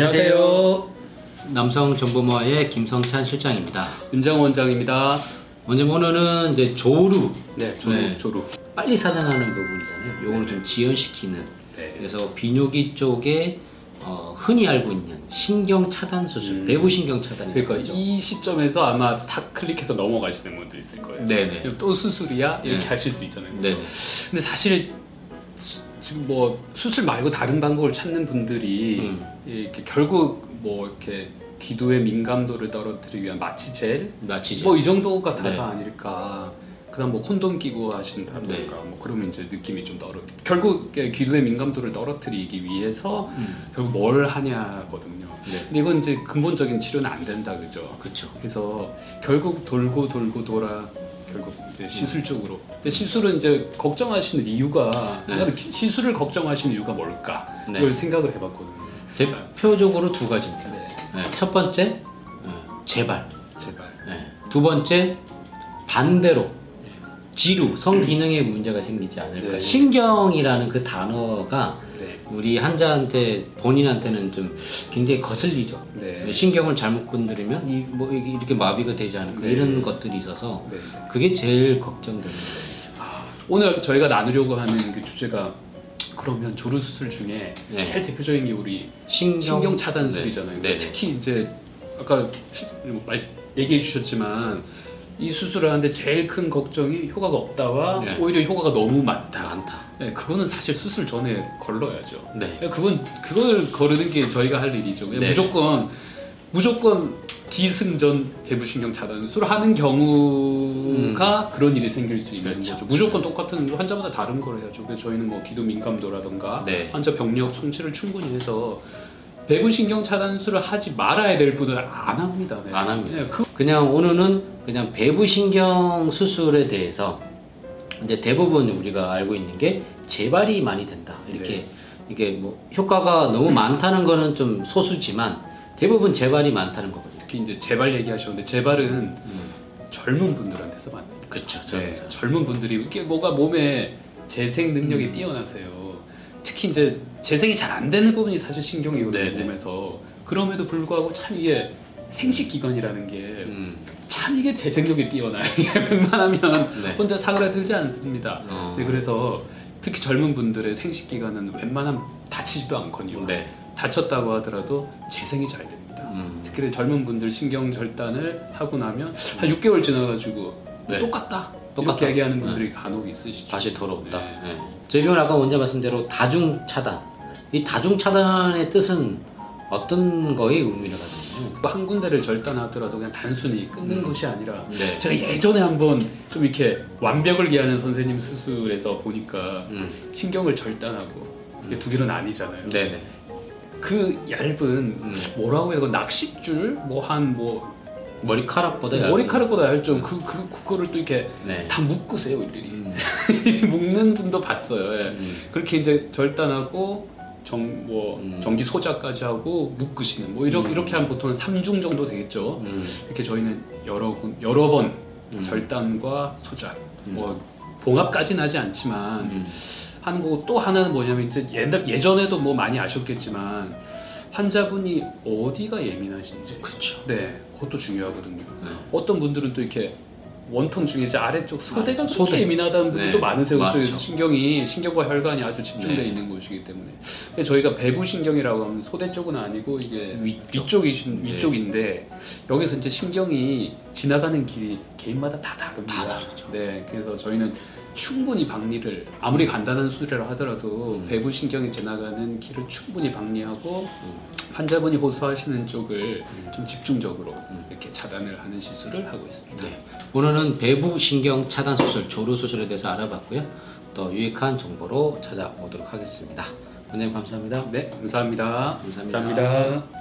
안녕하세요. 남성정보모아의 김성찬 실장입니다. 윤장 원장입니다. 먼저 오늘은 이제 조루 네, 조루, 네. 조루. 빨리 사장하는 부분이잖아요. 요거를 좀 지연시키는. 네. 그래서 비뇨기 쪽에 어, 흔히 알고 있는 신경 차단 수술, 음. 배부 신경 차단이 그러니까 이 시점에서 아마 탁 클릭해서 넘어가시는 분들 있을 거예요. 네네. 또 수술이야 이렇게 네. 하실 수 있잖아요. 네네. 근데 사실 수- 지금 뭐 수술 말고 다른 방법을 찾는 분들이 음. 이렇게 결국 뭐 이렇게 기도의 민감도를 떨어뜨리기 위한 마취젤 마취제. 뭐이 정도가 다가 네. 아닐까. 그다음 뭐 콘돔 끼고 하신다던가 네. 뭐 그러면 이제 느낌이 좀 떨어. 결국 기도의 민감도를 떨어뜨리기 위해서 음. 결국 뭘 하냐거든요. 네. 근데 이건 이제 근본적인 치료는 안 된다 그죠? 그렇죠. 그래서 결국 돌고 돌고 돌아 결국 이제 시술 쪽으로. 근데 시술은 이제 걱정하시는 이유가 네. 시술을 걱정하시는 이유가 뭘까? 네. 이걸 생각을 해봤거든요. 대표적으로 두 가지입니다. 네, 네. 첫 번째, 어, 재발. 제발. 네. 두 번째 반대로 지루 성기능에 문제가 생기지 않을까 네. 신경이라는 그 단어가 네, 우리 환자한테 본인한테는 좀 굉장히 거슬리죠 네, 신경을 잘못 건드리면 이, 뭐 이렇게 마비가 되지 않을까 네. 이런 것들이 있어서 네. 그게 제일 걱정되는 거예요 아, 오늘 저희가 나누려고 하는 그 주제가 그러면 조루 수술 중에 네. 제일 대표적인 게 우리 신경, 신경 차단술이잖아요. 특히 이제 아까 시- 뭐 말씀- 얘기해 주셨지만 이 수술을 하는데 제일 큰 걱정이 효과가 없다와 네. 오히려 효과가 너무 많다. 많다 네, 그거는 사실 수술 전에 걸러야죠. 네. 그건 그걸 거르는 게 저희가 할 일이죠. 그냥 네. 무조건 무조건 기승전 대부신경 차단술을 하는 경우가 그런 일이 생길 수 있는 음. 그렇죠. 거죠. 무조건 똑같은 환자마다 다른 걸 해야죠. 그래서 저희는 뭐 기도 민감도라던가 네. 환자 병력 청취를 충분히 해서 배부신경 차단술을 하지 말아야 될 분은 안 합니다. 네. 안 합니다. 네, 그, 그냥 오늘은 그냥 배부신경 수술에 대해서 이제 대부분 우리가 알고 있는 게 재발이 많이 된다. 이렇게 네. 이게 뭐 효과가 너무 많다는 거는 좀 소수지만 대부분 재발이 많다는 거거든요. 특히 이제 재발 얘기하셨는데 재발은 음, 젊은 분들한테서 많습니다. 그렇죠. 네, 젊은 분들이 이게 뭐가 몸에 재생 능력이 음. 뛰어나세요. 특히 이제 재생이 잘 안 되는 부분이 사실 신경이거든요 네, 네. 몸에서. 그럼에도 불구하고 참 이게 생식 기관이라는 게참 음, 이게 재생력이 뛰어나요. 웬만하면 네. 혼자 사그라들지 않습니다. 어, 네, 그래서 특히 젊은 분들의 생식 기관은 웬만하면 다치지도 않거든요. 네. 다쳤다고 하더라도 재생이 잘 됩니다. 음, 특히 젊은 분들 신경 절단을 하고 나면 한 6개월 지나가지고 네. 똑같다. 똑같다. 이렇게 얘기하는 분들이 간혹 있으시죠. 다시 돌아온다. 네. 네. 병원 아까 원장 말씀 대로 다중 차단. 이 다중 차단의 뜻은 어떤 거에 의미를 가지나요? 한 군데를 절단하더라도 그냥 단순히 끊는 음. 것이 아니라 네. 제가 예전에 한번 좀 이렇게 완벽을 기하는 선생님 수술에서 보니까 음, 신경을 절단하고 이게 두 개로 나뉘잖아요. 네네. 그 얇은 음. 뭐라고 해야 돼? 낚싯줄 뭐 한뭐 머리카락보다 얇은- 머리카락보다 얇죠. 그, 그 그거를 또 이렇게 네. 다 묶으세요 일일이. 음, 묶는 분도 봤어요. 예. 음, 그렇게 이제 절단하고 정 뭐 음. 전기 소자까지 하고 묶으시는 뭐 이렇게 음. 이렇게 하면 보통 3중 정도 되겠죠. 음, 이렇게 저희는 여러 군 여러 번 음. 절단과 소자 음. 뭐 봉합까지는 하지 않지만 음, 하는 거고 또 하나는 뭐냐면 이제 옛날 예전에도 뭐 많이 아셨겠지만 환자분이 어디가 예민하신지 그렇죠. 네 그것도 중요하거든요. 네. 어떤 분들은 또 이렇게 원통 중에 이제 아래쪽 소대가 아, 소대. 예민하다는 분들도 네, 많으세요. 그쪽에. 신경이 신경과 혈관이 아주 집중되어 네. 있는 곳이기 때문에. 저희가 배부 신경이라고 하면 소대 쪽은 아니고 이게 위쪽. 위쪽이신 네. 위쪽인데 여기서 이제 신경이 지나가는 길이 개인마다 다 다릅니다. 다 다르죠. 네, 그래서 저희는 충분히 박리를 아무리 간단한 수술이라 하더라도 음. 배부 신경이 지나가는 길을 충분히 박리하고 음. 환자분이 호소하시는 쪽을 음. 좀 집중적으로 음. 이렇게 차단을 하는 시술을 하고 있습니다. 네. 오늘은 배부 신경 차단 수술, 조루 수술에 대해서 알아봤고요. 더 유익한 정보로 찾아오도록 하겠습니다. 원장님 감사합니다. 네, 감사합니다. 감사합니다. 감사합니다.